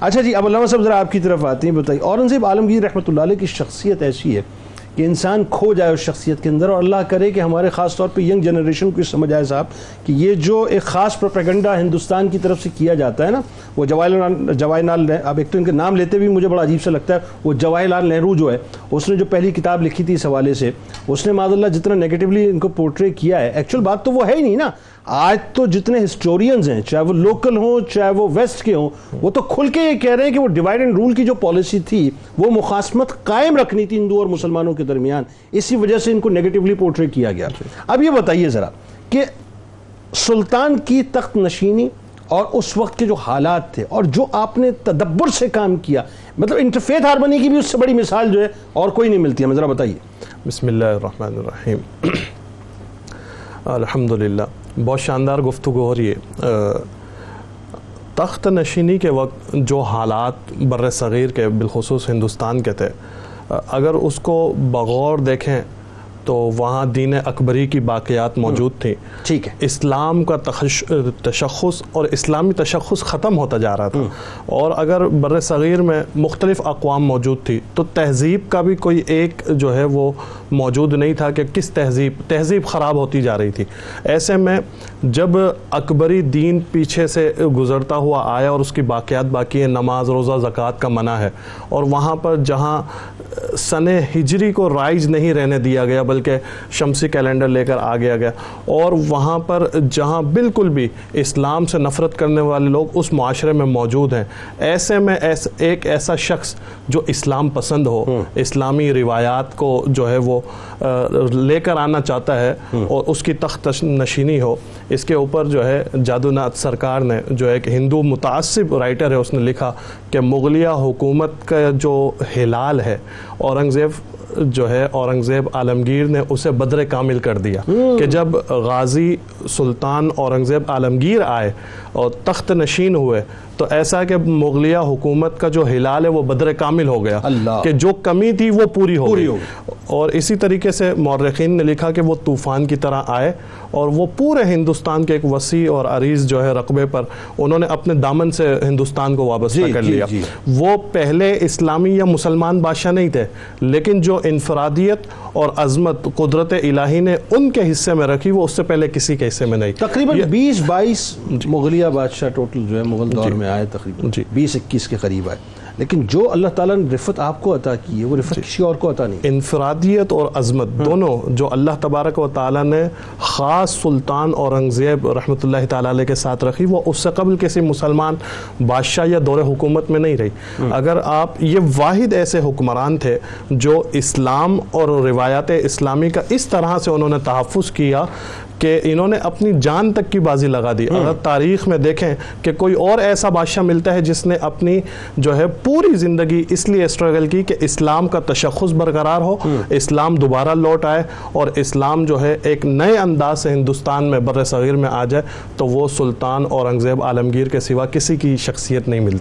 اچھا جی اب علامہ صاحب ذرا آپ کی طرف آتے ہیں، بتائیے۔ اورنگزیب عالمگیر رحمۃ اللہ علیہ کی شخصیت ایسی ہے کہ انسان کھو جائے اس شخصیت کے اندر اور اللہ کرے کہ ہمارے خاص طور پہ ینگ جنریشن کو سمجھ آئے صاحب کہ یہ جو ایک خاص پروپیگنڈا ہندوستان کی طرف سے کیا جاتا ہے نا، وہ جواہر جواہر لال اب ایک تو ان کے نام لیتے بھی مجھے بڑا عجیب سے لگتا ہے، وہ جواہر لال نہرو جو ہے، اس نے جو پہلی کتاب لکھی تھی اس حوالے سے، اس نے معذ اللہ جتنا نیگیٹولی ان کو پورٹری کیا ہے ایکچوئل بات تو وہ ہے ہی نہیں نا۔ آج تو جتنے ہسٹورینز ہیں، چاہے وہ لوکل ہوں، چاہے وہ ویسٹ کے ہوں، وہ تو کھل کے یہ کہہ رہے ہیں کہ وہ ڈیوائڈ اینڈ رول کی جو پالیسی تھی، وہ مخاسمت قائم رکھنی تھی ہندو اور مسلمانوں کے درمیان، اسی وجہ سے ان کو نیگیٹولی پورٹری کیا گیا اب یہ بتائیے ذرا کہ سلطان کی تخت نشینی اور اس وقت کے جو حالات تھے اور جو آپ نے تدبر سے کام کیا مطلب انٹرفیت ہارمنی کی بھی اس سے بڑی مثال جو ہے اور کوئی نہیں ملتی۔ ہے ذرا بتائیے۔ بسم اللہ الرحمن الرحیم۔ الحمدللہ، بہت شاندار گفتگو ہو رہی ہے۔ تخت نشینی کے وقت جو حالات بر صغیر کے بالخصوص ہندوستان کے تھے اگر اس کو بغور دیکھیں تو وہاں دین اکبری کی باقیات موجود تھیں۔ ٹھیک ہے۔ اسلام کا تشخص اور اسلامی تشخص ختم ہوتا جا رہا تھا۔ اور اگر بر صغیر میں مختلف اقوام موجود تھی تو تہذیب کا بھی کوئی ایک جو ہے وہ موجود نہیں تھا کہ کس تہذیب تہذیب خراب ہوتی جا رہی تھی۔ ایسے میں جب اکبری دین پیچھے سے گزرتا ہوا آیا اور اس کی باقیات باقی ہیں نماز روزہ زکوٰۃ کا منع ہے اور وہاں پر جہاں سن ہجری کو رائج نہیں رہنے دیا گیا بلکہ شمسی کیلنڈر لے کر آ گیا گیا۔ اور وہاں پر جہاں بالکل بھی اسلام سے نفرت کرنے والے لوگ اس معاشرے میں موجود ہیں ایسے میں ایک ایسا شخص جو اسلام پسند ہو اسلامی روایات کو جو ہے وہ لے کر آنا چاہتا ہے اور اس کی تخت نشینی ہو۔ اس کے اوپر جو ہے جادو ناتھ سرکار نے جو ایک ہندو متعصب رائٹر ہے اس نے لکھا کہ مغلیہ حکومت کا جو ہلال ہے اورنگزیب جو ہے اورنگزیب عالمگیر نے اسے بدر کامل کر دیا کہ جب غازی سلطان اورنگزیب عالمگیر آئے اور تخت نشین ہوئے تو ایسا کہ مغلیہ حکومت کا جو ہلال ہے وہ بدر کامل ہو گیا کہ جو کمی تھی وہ پوری ہو گئی۔ اور اسی طریقے سے مورخین نے لکھا کہ وہ طوفان کی طرح آئے اور وہ پورے ہندوستان کے ایک وسیع اور عریض جو ہے رقبے پر انہوں نے اپنے دامن سے ہندوستان کو وابستہ جی، کر جی، لیا۔ جی۔ وہ پہلے اسلامی یا مسلمان بادشاہ نہیں تھے لیکن جو انفرادیت اور عظمت قدرت الہی نے ان کے حصے میں رکھی وہ اس سے پہلے کسی کے حصے میں نہیں۔ تقریباً بیس بائیس مغلیہ بادشاہ ٹوٹل جو ہے مغل دور میں آئے تقریباً۔ بیس اکیس کے قریب آئے۔ لیکن جو اللہ تعالیٰ نے رفت آپ کو عطا کی ہے وہ رفت کسی اور کو عطا نہیں انفرادیت اور عظمت۔ دونوں جو اللہ تبارک و تعالیٰ نے خاص سلطان اورنگزیب رحمۃ اللہ تعالیٰ علیہ کے ساتھ رکھی وہ اس سے قبل کسی مسلمان بادشاہ یا دور حکومت میں نہیں رہی۔ اگر آپ یہ واحد ایسے حکمران تھے جو اسلام اور روایات اسلامی کا اس طرح سے انہوں نے تحفظ کیا کہ انہوں نے اپنی جان تک کی بازی لگا دی۔ اگر تاریخ میں دیکھیں کہ کوئی اور ایسا بادشاہ ملتا ہے جس نے اپنی جو ہے پوری زندگی اس لیے اسٹرگل کی کہ اسلام کا تشخص برقرار ہو اسلام دوبارہ لوٹ آئے اور اسلام جو ہے ایک نئے انداز سے ہندوستان میں بر صغیر میں آ جائے تو وہ سلطان اورنگزیب عالمگیر کے سوا کسی کی شخصیت نہیں ملتی۔